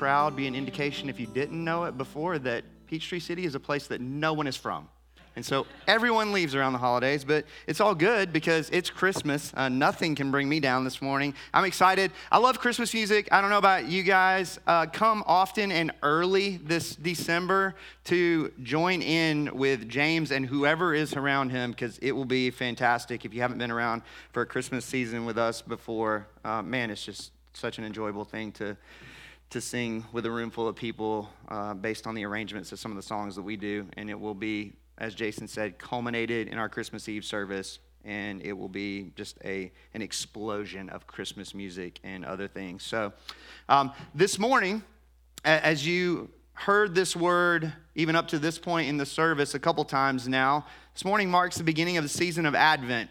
crowd be an indication, if you didn't know it before, that Peachtree City is a place that no one is from. And so everyone leaves around the holidays, but it's all good because it's Christmas. Uh, nothing can bring me down this morning. I'm excited. I love Christmas music. I don't know about you guys. Uh, come often and early this December to join in with James and whoever is around him because it will be fantastic. If you haven't been around for a Christmas season with us before, uh, man, it's just such an enjoyable thing to to sing with a room full of people uh, based on the arrangements of some of the songs that we do. And it will be as Jason said, culminated in our Christmas Eve service, and it will be just a, an explosion of Christmas music and other things. So, um, this morning, as you heard this word, even up to this point in the service, a couple times now, this morning marks the beginning of the season of Advent,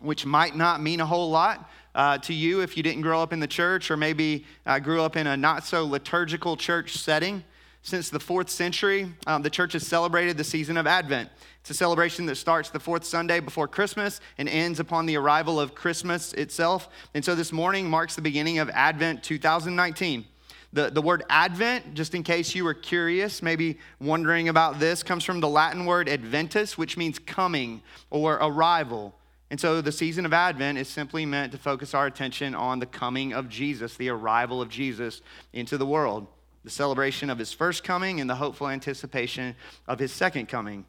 which might not mean a whole lot. Uh, to you, if you didn't grow up in the church or maybe uh, grew up in a not so liturgical church setting, since the fourth century, um, the church has celebrated the season of Advent. It's a celebration that starts the fourth Sunday before Christmas and ends upon the arrival of Christmas itself. And so this morning marks the beginning of Advent 2019. The, the word Advent, just in case you were curious, maybe wondering about this, comes from the Latin word adventus, which means coming or arrival. And so the season of Advent is simply meant to focus our attention on the coming of Jesus, the arrival of Jesus into the world the celebration of his first coming and the hopeful anticipation of his second coming.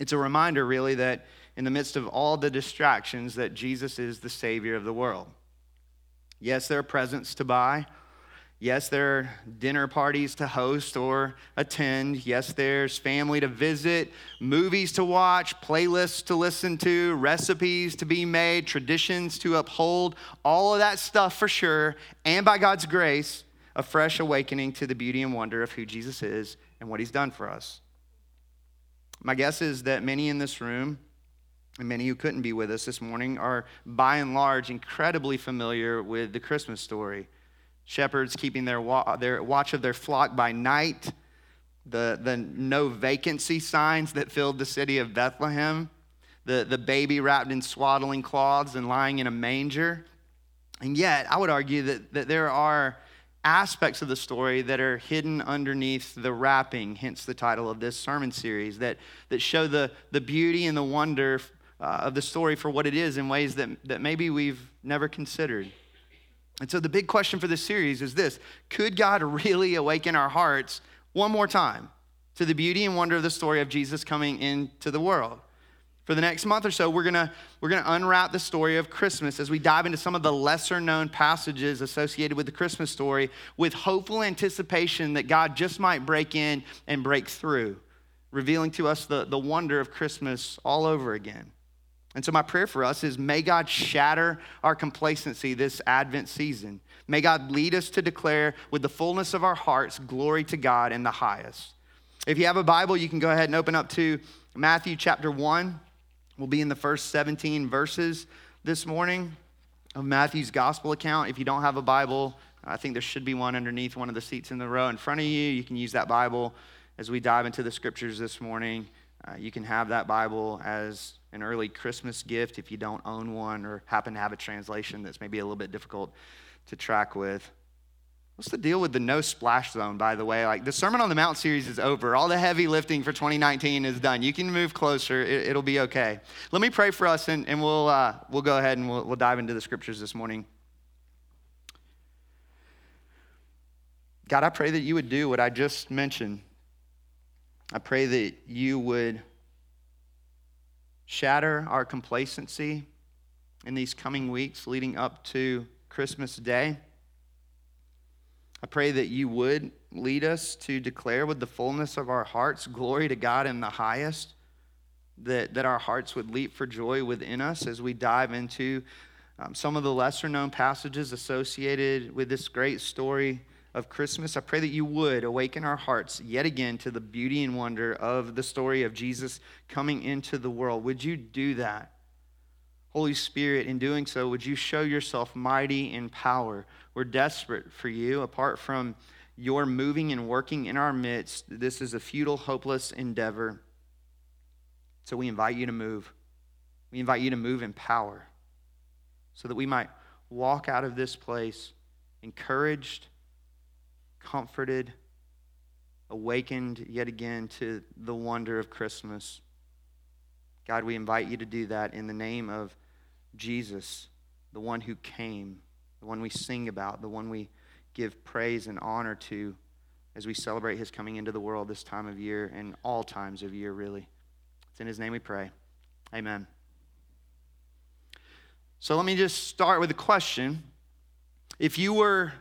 It's a reminder, really, that in the midst of all the distractions, that Jesus is the Savior of the world. Yes, there are presents to buy. Yes, there are dinner parties to host or attend. Yes, there's family to visit, movies to watch, playlists to listen to, recipes to be made, traditions to uphold, all of that stuff for sure. And by God's grace, a fresh awakening to the beauty and wonder of who Jesus is and what he's done for us. My guess is that many in this room, and many who couldn't be with us this morning, are by and large incredibly familiar with the Christmas story. Shepherds keeping their, wa- their watch of their flock by night, the, the no vacancy signs that filled the city of Bethlehem, the, the baby wrapped in swaddling cloths and lying in a manger. And yet, I would argue that, that there are aspects of the story that are hidden underneath the wrapping, hence the title of this sermon series, that, that show the, the beauty and the wonder uh, of the story for what it is in ways that, that maybe we've never considered. And so the big question for this series is this Could God really awaken our hearts one more time to the beauty and wonder of the story of Jesus coming into the world? For the next month or so, we're gonna, we're gonna unwrap the story of Christmas as we dive into some of the lesser known passages associated with the Christmas story with hopeful anticipation that God just might break in and break through, revealing to us the, the wonder of Christmas all over again. And so, my prayer for us is may God shatter our complacency this Advent season. May God lead us to declare with the fullness of our hearts glory to God in the highest. If you have a Bible, you can go ahead and open up to Matthew chapter 1. We'll be in the first 17 verses this morning of Matthew's gospel account. If you don't have a Bible, I think there should be one underneath one of the seats in the row in front of you. You can use that Bible as we dive into the scriptures this morning. Uh, you can have that Bible as an early Christmas gift if you don't own one or happen to have a translation that's maybe a little bit difficult to track with. What's the deal with the no splash zone, by the way? Like the Sermon on the Mount series is over. All the heavy lifting for 2019 is done. You can move closer, it, will be okay. Let me pray for us, and, and we'll, uh, we'll go ahead and we'll, we'll dive into the scriptures this morning. God, I pray that you would do what I just mentioned. I pray that you would shatter our complacency in these coming weeks leading up to Christmas Day. I pray that you would lead us to declare with the fullness of our hearts glory to God in the highest, that, that our hearts would leap for joy within us as we dive into um, some of the lesser known passages associated with this great story of Christmas. I pray that you would awaken our hearts yet again to the beauty and wonder of the story of Jesus coming into the world. Would you do that? Holy Spirit, in doing so, would you show yourself mighty in power? We're desperate for you. Apart from your moving and working in our midst, this is a futile, hopeless endeavor. So we invite you to move. We invite you to move in power so that we might walk out of this place encouraged, comforted, awakened yet again to the wonder of Christmas. God, we invite you to do that in the name of Jesus, the one who came, the one we sing about, the one we give praise and honor to as we celebrate his coming into the world this time of year and all times of year, really. It's in his name we pray. Amen. So let me just start with a question. If you were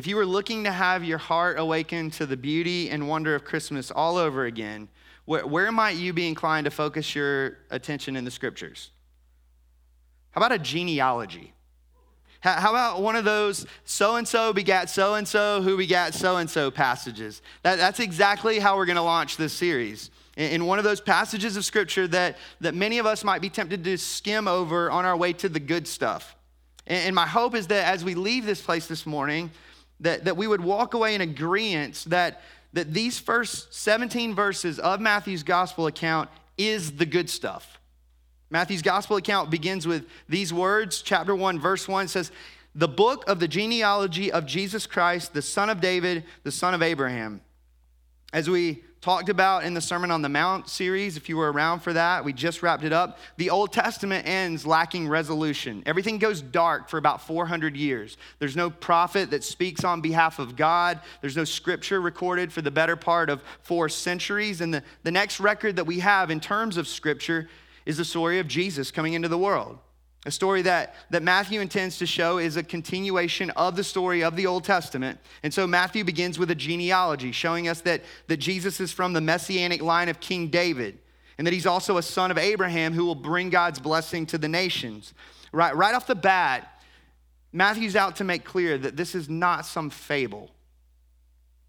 if you were looking to have your heart awakened to the beauty and wonder of Christmas all over again, where, where might you be inclined to focus your attention in the scriptures? How about a genealogy? How about one of those so and so begat so and so who begat so and so passages? That, that's exactly how we're going to launch this series. In one of those passages of scripture that, that many of us might be tempted to skim over on our way to the good stuff. And my hope is that as we leave this place this morning, that, that we would walk away in agreement that, that these first 17 verses of Matthew's gospel account is the good stuff. Matthew's gospel account begins with these words. Chapter 1, verse 1 says, The book of the genealogy of Jesus Christ, the son of David, the son of Abraham. As we talked about in the Sermon on the Mount series, if you were around for that, we just wrapped it up. The Old Testament ends lacking resolution. Everything goes dark for about 400 years. There's no prophet that speaks on behalf of God, there's no scripture recorded for the better part of four centuries. And the, the next record that we have in terms of scripture is the story of Jesus coming into the world. A story that, that Matthew intends to show is a continuation of the story of the Old Testament. And so Matthew begins with a genealogy, showing us that, that Jesus is from the messianic line of King David, and that he's also a son of Abraham who will bring God's blessing to the nations. Right, right off the bat, Matthew's out to make clear that this is not some fable.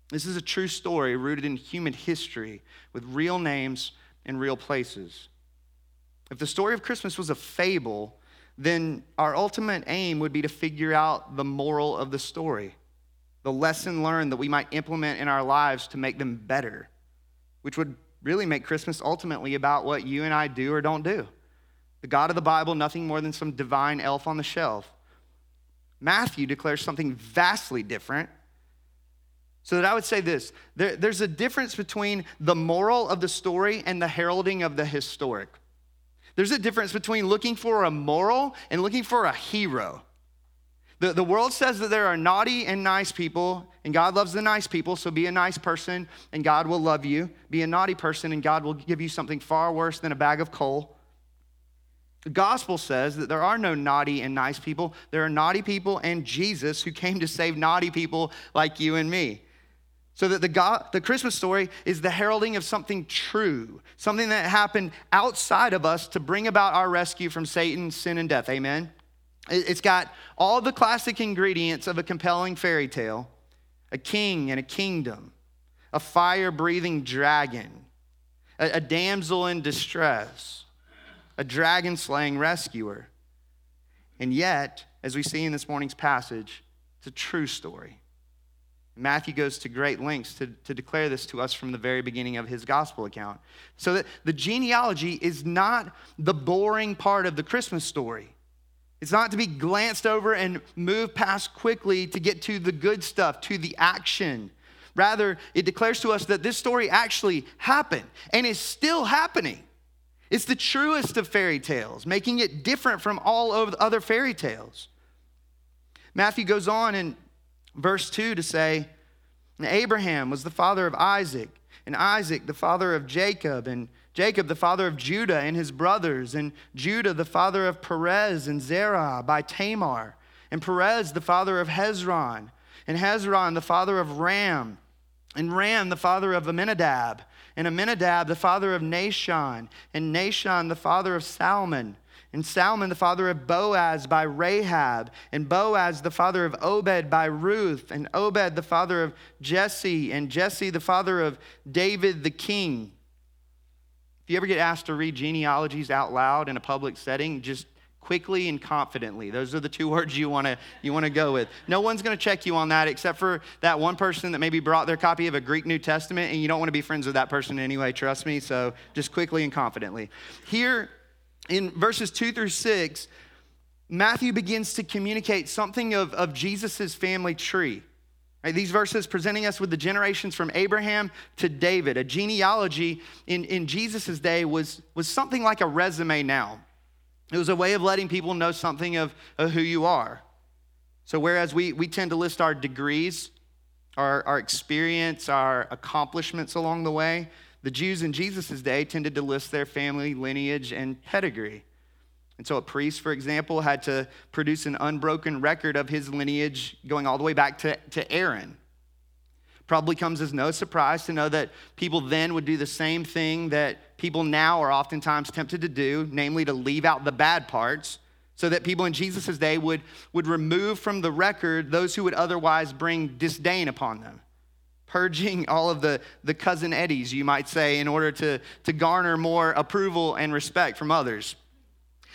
This is a true story rooted in human history with real names and real places. If the story of Christmas was a fable, then our ultimate aim would be to figure out the moral of the story, the lesson learned that we might implement in our lives to make them better, which would really make Christmas ultimately about what you and I do or don't do. The God of the Bible, nothing more than some divine elf on the shelf. Matthew declares something vastly different. So that I would say this there, there's a difference between the moral of the story and the heralding of the historic. There's a difference between looking for a moral and looking for a hero. The, the world says that there are naughty and nice people, and God loves the nice people, so be a nice person and God will love you. Be a naughty person and God will give you something far worse than a bag of coal. The gospel says that there are no naughty and nice people. There are naughty people and Jesus who came to save naughty people like you and me. So that the, God, the Christmas story is the heralding of something true, something that happened outside of us to bring about our rescue from Satan, sin, and death. Amen? It's got all the classic ingredients of a compelling fairy tale a king and a kingdom, a fire breathing dragon, a, a damsel in distress, a dragon slaying rescuer. And yet, as we see in this morning's passage, it's a true story. Matthew goes to great lengths to, to declare this to us from the very beginning of his gospel account. So that the genealogy is not the boring part of the Christmas story. It's not to be glanced over and moved past quickly to get to the good stuff, to the action. Rather, it declares to us that this story actually happened and is still happening. It's the truest of fairy tales, making it different from all of the other fairy tales. Matthew goes on and verse 2 to say, Abraham was the father of Isaac, and Isaac the father of Jacob, and Jacob the father of Judah and his brothers, and Judah the father of Perez and Zerah by Tamar, and Perez the father of Hezron, and Hezron the father of Ram, and Ram the father of Amminadab, and Amminadab the father of Nahshon, and Nahshon the father of Salmon and Salmon the father of Boaz by Rahab, and Boaz the father of Obed by Ruth, and Obed the father of Jesse, and Jesse the father of David the king. If you ever get asked to read genealogies out loud in a public setting, just quickly and confidently. Those are the two words you want to you want to go with. No one's going to check you on that except for that one person that maybe brought their copy of a Greek New Testament and you don't want to be friends with that person anyway, trust me. So just quickly and confidently. Here in verses two through six, Matthew begins to communicate something of, of Jesus' family tree. Right, these verses presenting us with the generations from Abraham to David. A genealogy in, in Jesus' day was, was something like a resume now. It was a way of letting people know something of, of who you are. So, whereas we, we tend to list our degrees, our, our experience, our accomplishments along the way, the Jews in Jesus' day tended to list their family lineage and pedigree. And so, a priest, for example, had to produce an unbroken record of his lineage going all the way back to, to Aaron. Probably comes as no surprise to know that people then would do the same thing that people now are oftentimes tempted to do, namely to leave out the bad parts, so that people in Jesus' day would, would remove from the record those who would otherwise bring disdain upon them purging all of the, the cousin Eddies, you might say, in order to, to garner more approval and respect from others.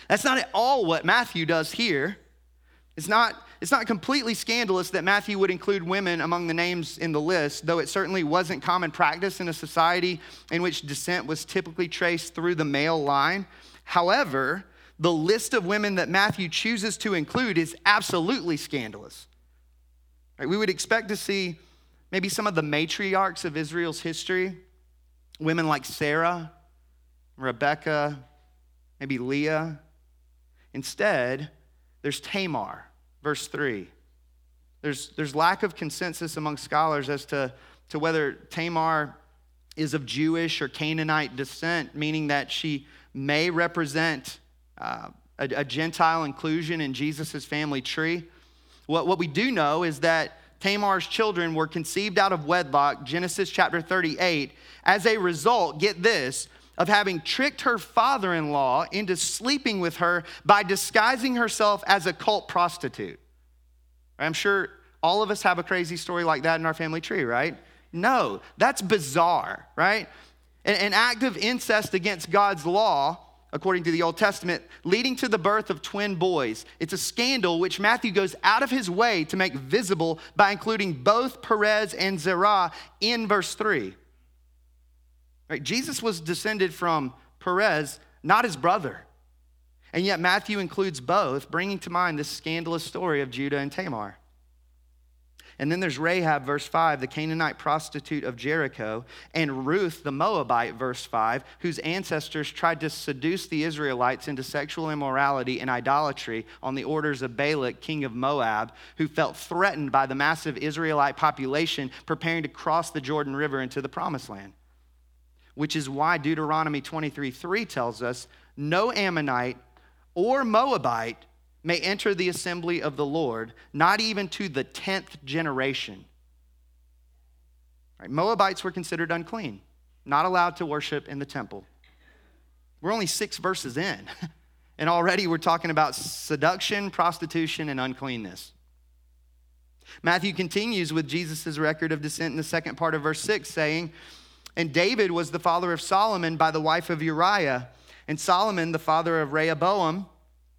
That's not at all what Matthew does here. It's not, it's not completely scandalous that Matthew would include women among the names in the list, though it certainly wasn't common practice in a society in which descent was typically traced through the male line. However, the list of women that Matthew chooses to include is absolutely scandalous. Right, we would expect to see maybe some of the matriarchs of Israel's history, women like Sarah, Rebecca, maybe Leah, Instead, there's Tamar, verse 3. There's, there's lack of consensus among scholars as to, to whether Tamar is of Jewish or Canaanite descent, meaning that she may represent uh, a, a, Gentile inclusion in Jesus' family tree. What, what we do know is that Tamar's children were conceived out of wedlock, Genesis chapter 38. As a result, get this, of having tricked her father in law into sleeping with her by disguising herself as a cult prostitute. I'm sure all of us have a crazy story like that in our family tree, right? No, that's bizarre, right? An, act of incest against God's law, according to the Old Testament, leading to the birth of twin boys. It's a scandal which Matthew goes out of his way to make visible by including both Perez and Zerah in verse 3. Right? Jesus was descended from Perez, not his brother. And yet Matthew includes both, bringing to mind this scandalous story of Judah and Tamar. And then there's Rahab, verse 5, the Canaanite prostitute of Jericho, and Ruth, the Moabite, verse 5, whose ancestors tried to seduce the Israelites into sexual immorality and idolatry on the orders of Balak, king of Moab, who felt threatened by the massive Israelite population preparing to cross the Jordan River into the promised land. Which is why Deuteronomy 23 3 tells us no Ammonite or Moabite may enter the assembly of the Lord, not even to the 10th generation. Right, Moabites were considered unclean, not allowed to worship in the temple. We're only six verses in, and already we're talking about seduction, prostitution, and uncleanness. Matthew continues with Jesus' record of descent in the second part of verse 6, saying, and David was the father of Solomon by the wife of Uriah, and Solomon the father of Rehoboam,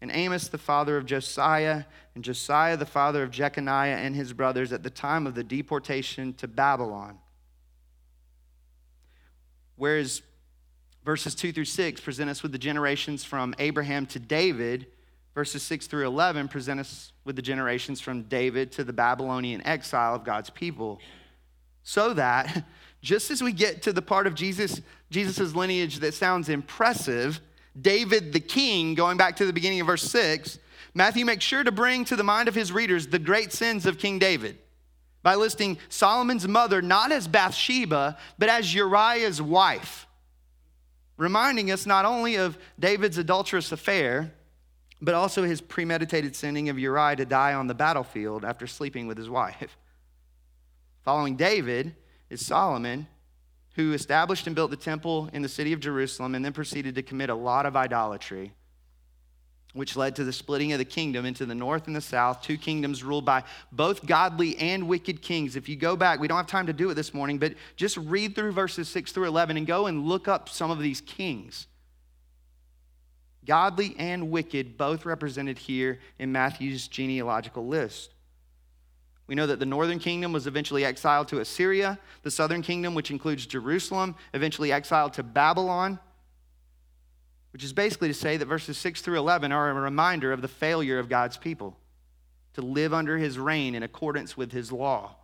and Amos the father of Josiah, and Josiah the father of Jeconiah and his brothers at the time of the deportation to Babylon. Whereas verses 2 through 6 present us with the generations from Abraham to David, verses 6 through 11 present us with the generations from David to the Babylonian exile of God's people. So that just as we get to the part of Jesus, Jesus' lineage that sounds impressive, David the king, going back to the beginning of verse 6, Matthew makes sure to bring to the mind of his readers the great sins of King David by listing Solomon's mother not as Bathsheba, but as Uriah's wife, reminding us not only of David's adulterous affair, but also his premeditated sending of Uriah to die on the battlefield after sleeping with his wife. Following David is Solomon, who established and built the temple in the city of Jerusalem and then proceeded to commit a lot of idolatry, which led to the splitting of the kingdom into the north and the south, two kingdoms ruled by both godly and wicked kings. If you go back, we don't have time to do it this morning, but just read through verses 6 through 11 and go and look up some of these kings. godly and wicked, both represented here in Matthew's genealogical list. We know that the northern kingdom was eventually exiled to Assyria, the southern kingdom, which includes Jerusalem, eventually exiled to Babylon, which is basically to say that verses 6 through 11 are a reminder of the failure of God's people to live under his reign in accordance with his law.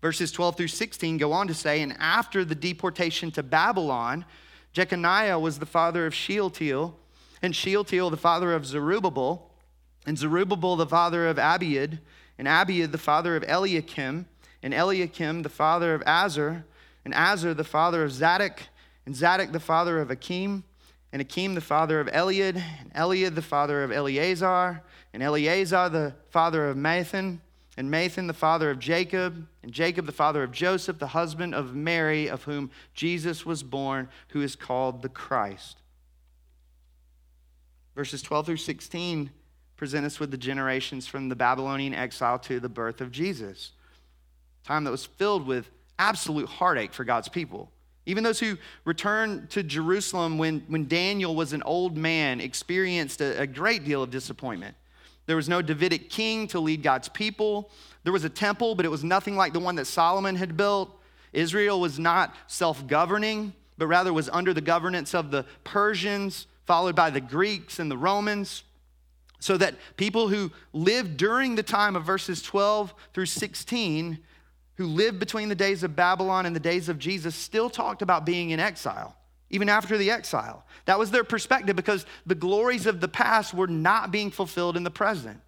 Verses 12 through 16 go on to say, and after the deportation to Babylon, Jeconiah was the father of Shealtiel, and Shealtiel the father of Zerubbabel, and Zerubbabel the father of Abiud, and Abiud the father of Eliakim, and Eliakim the father of Azor, and Azor the father of Zadok, and Zadok the father of Akim, and Akim, the father of Eliud, and Eliud the father of Eleazar, and Eleazar the father of Matthan, and Matthan the father of Jacob, and Jacob the father of Joseph, the husband of Mary, of whom Jesus was born, who is called the Christ. Verses 12 through 16 present us with the generations from the Babylonian exile to the birth of Jesus. Time that was filled with absolute heartache for God's people. Even those who returned to Jerusalem when, when Daniel was an old man experienced a, a great deal of disappointment. There was no Davidic king to lead God's people. There was a temple, but it was nothing like the one that Solomon had built. Israel was not self governing, but rather was under the governance of the Persians, followed by the Greeks and the Romans. So that people who lived during the time of verses 12 through 16, who lived between the days of Babylon and the days of Jesus, still talked about being in exile even after the exile. That was their perspective because the glories of the past were not being fulfilled in the present.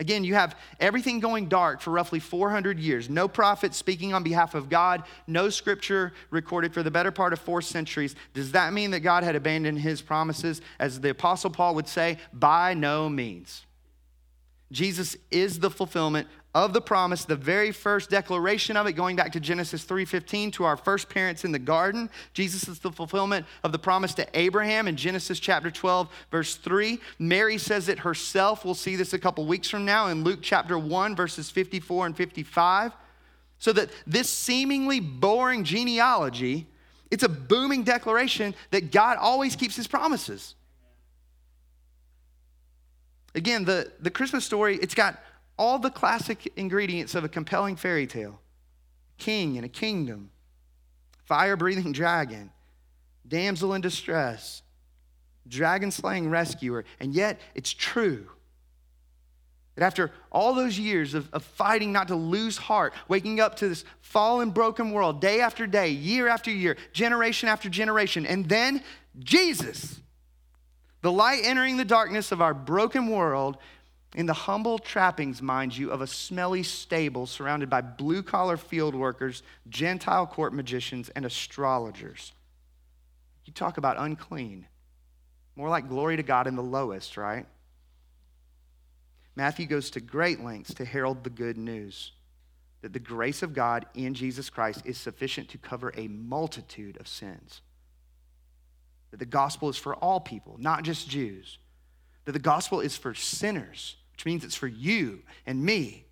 Again, you have everything going dark for roughly 400 years. No prophet speaking on behalf of God, no scripture recorded for the better part of four centuries. Does that mean that God had abandoned his promises? As the Apostle Paul would say, by no means. Jesus is the fulfillment of the promise, the very first declaration of it, going back to Genesis 3:15 to our first parents in the garden. Jesus is the fulfillment of the promise to Abraham in Genesis chapter 12, verse 3. Mary says it herself. We'll see this a couple weeks from now in Luke chapter 1, verses 54 and 55. So that this seemingly boring genealogy, it's a booming declaration that God always keeps his promises. Again, the, the Christmas story, it's got all the classic ingredients of a compelling fairy tale king and a kingdom, fire breathing dragon, damsel in distress, dragon slaying rescuer. And yet, it's true. That after all those years of, of fighting not to lose heart, waking up to this fallen, broken world day after day, year after year, generation after generation, and then Jesus, the light entering the darkness of our broken world in the humble trappings, mind you, of a smelly stable surrounded by blue collar field workers, Gentile court magicians, and astrologers. You talk about unclean. More like glory to God in the lowest, right? Matthew goes to great lengths to herald the good news that the grace of God in Jesus Christ is sufficient to cover a multitude of sins. That the gospel is for all people, not just Jews. That the gospel is for sinners which means it's for you and me.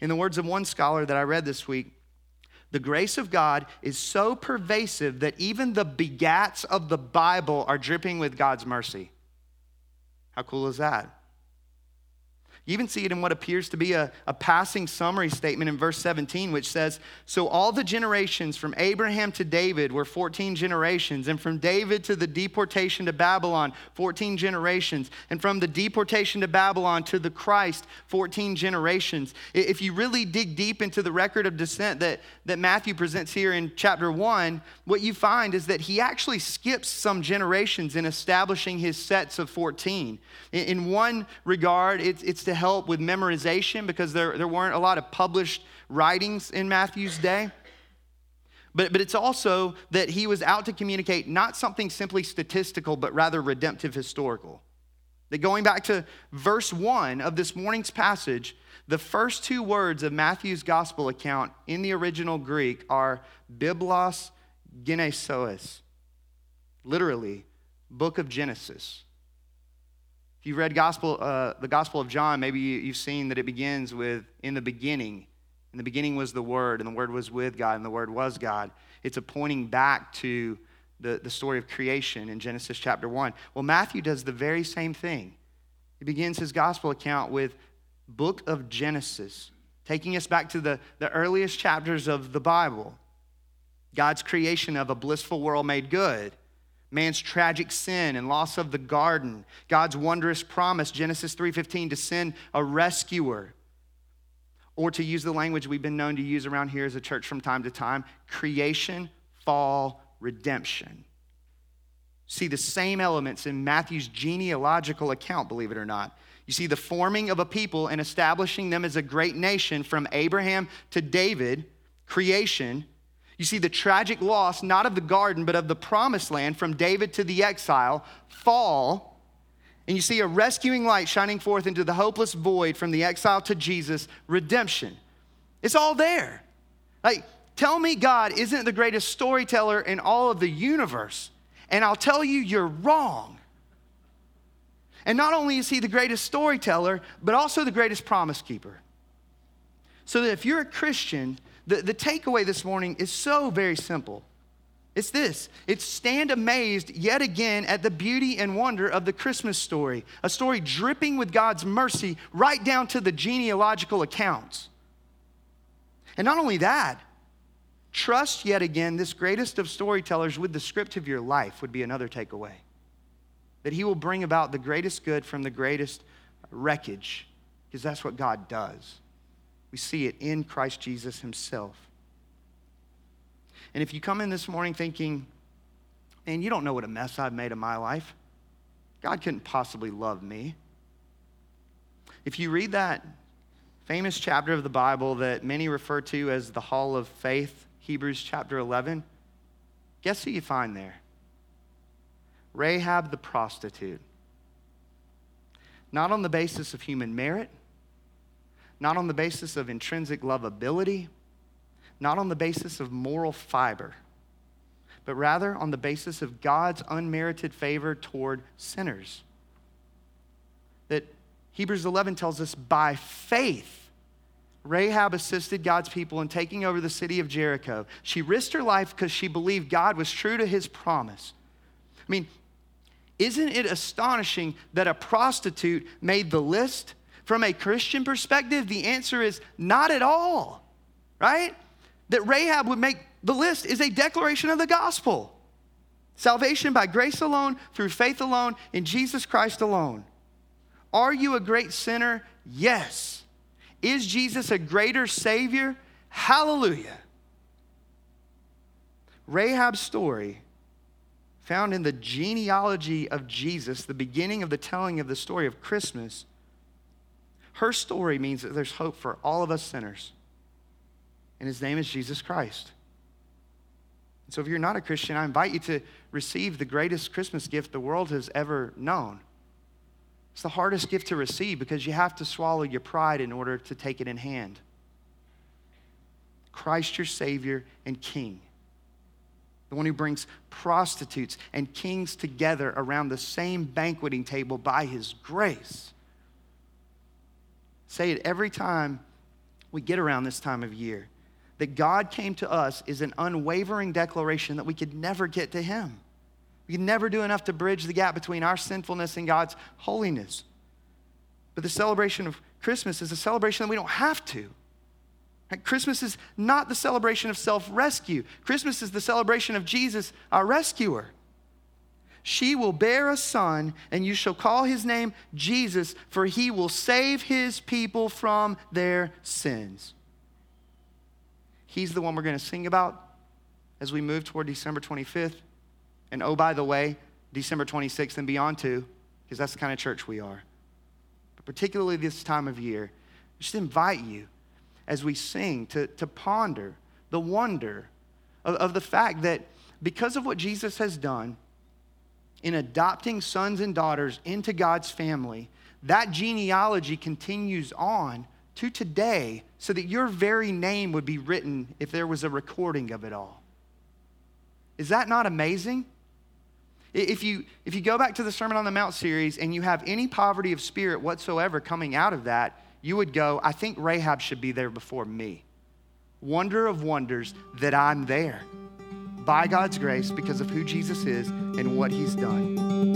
In the words of one scholar that I read this week, the grace of God is so pervasive that even the begats of the Bible are dripping with God's mercy. How cool is that? You even see it in what appears to be a, a passing summary statement in verse 17, which says, So all the generations from Abraham to David were 14 generations, and from David to the deportation to Babylon, 14 generations, and from the deportation to Babylon to the Christ, 14 generations. If you really dig deep into the record of descent that, that Matthew presents here in chapter 1, what you find is that he actually skips some generations in establishing his sets of 14. In, in one regard, it's, it's to help with memorization because there, there weren't a lot of published writings in Matthew's day. But, but it's also that he was out to communicate not something simply statistical, but rather redemptive historical. That going back to verse one of this morning's passage, the first two words of Matthew's gospel account in the original Greek are Biblos Genesis, literally, book of Genesis. If you read gospel, uh, the Gospel of John, maybe you've seen that it begins with, in the beginning. In the beginning was the Word, and the Word was with God, and the Word was God. It's a pointing back to the, the story of creation in Genesis chapter 1. Well, Matthew does the very same thing. He begins his gospel account with book of Genesis, taking us back to the, the earliest chapters of the Bible. God's creation of a blissful world made good, man's tragic sin and loss of the garden, God's wondrous promise, Genesis 3:15, to send a rescuer. Or to use the language we've been known to use around here as a church from time to time, creation, fall, redemption. See the same elements in Matthew's genealogical account, believe it or not. You see the forming of a people and establishing them as a great nation from Abraham to David, creation. You see the tragic loss, not of the garden, but of the promised land from David to the exile, fall. And you see a rescuing light shining forth into the hopeless void from the exile to Jesus, redemption. It's all there. Like, Tell me God isn't the greatest storyteller in all of the universe, and I'll tell you you're wrong. And not only is he the greatest storyteller, but also the greatest promise keeper. So that if you're a Christian, the, the takeaway this morning is so very simple. It's this it's stand amazed yet again at the beauty and wonder of the Christmas story, a story dripping with God's mercy right down to the genealogical accounts. And not only that, Trust yet again this greatest of storytellers with the script of your life, would be another takeaway. That he will bring about the greatest good from the greatest wreckage, because that's what God does. We see it in Christ Jesus himself. And if you come in this morning thinking, man, you don't know what a mess I've made of my life, God couldn't possibly love me. If you read that famous chapter of the Bible that many refer to as the Hall of Faith, Hebrews chapter 11, guess who you find there? Rahab the prostitute. Not on the basis of human merit, not on the basis of intrinsic lovability, not on the basis of moral fiber, but rather on the basis of God's unmerited favor toward sinners. That Hebrews 11 tells us by faith, Rahab assisted God's people in taking over the city of Jericho. She risked her life because she believed God was true to his promise. I mean, isn't it astonishing that a prostitute made the list? From a Christian perspective, the answer is not at all, right? That Rahab would make the list is a declaration of the gospel. Salvation by grace alone, through faith alone, in Jesus Christ alone. Are you a great sinner? Yes. Is Jesus a greater Savior? Hallelujah. Rahab's story, found in the genealogy of Jesus, the beginning of the telling of the story of Christmas, her story means that there's hope for all of us sinners. And his name is Jesus Christ. so if you're not a Christian, I invite you to receive the greatest Christmas gift the world has ever known. It's the hardest gift to receive because you have to swallow your pride in order to take it in hand. Christ, your Savior and King, the one who brings prostitutes and kings together around the same banqueting table by His grace. Say it every time we get around this time of year. That God came to us is an unwavering declaration that we could never get to Him. We can never do enough to bridge the gap between our sinfulness and God's holiness. But the celebration of Christmas is a celebration that we don't have to. Christmas is not the celebration of self rescue, Christmas is the celebration of Jesus, our rescuer. She will bear a son, and you shall call his name Jesus, for he will save his people from their sins. He's the one we're going to sing about as we move toward December 25th. And oh, by the way, December 26th and beyond too, because that's the kind of church we are. But particularly this time of year, just invite you as we sing to, to ponder the wonder of, of the fact that because of what Jesus has done in adopting sons and daughters into God's family, that genealogy continues on to today so that your very name would be written if there was a recording of it all. Is that not amazing? If you, if you go back to the Sermon on the Mount series and you have any poverty of spirit whatsoever coming out of that, you would go, I think Rahab should be there before me. Wonder of wonders that I'm there. By God's grace because of who Jesus is and what he's done.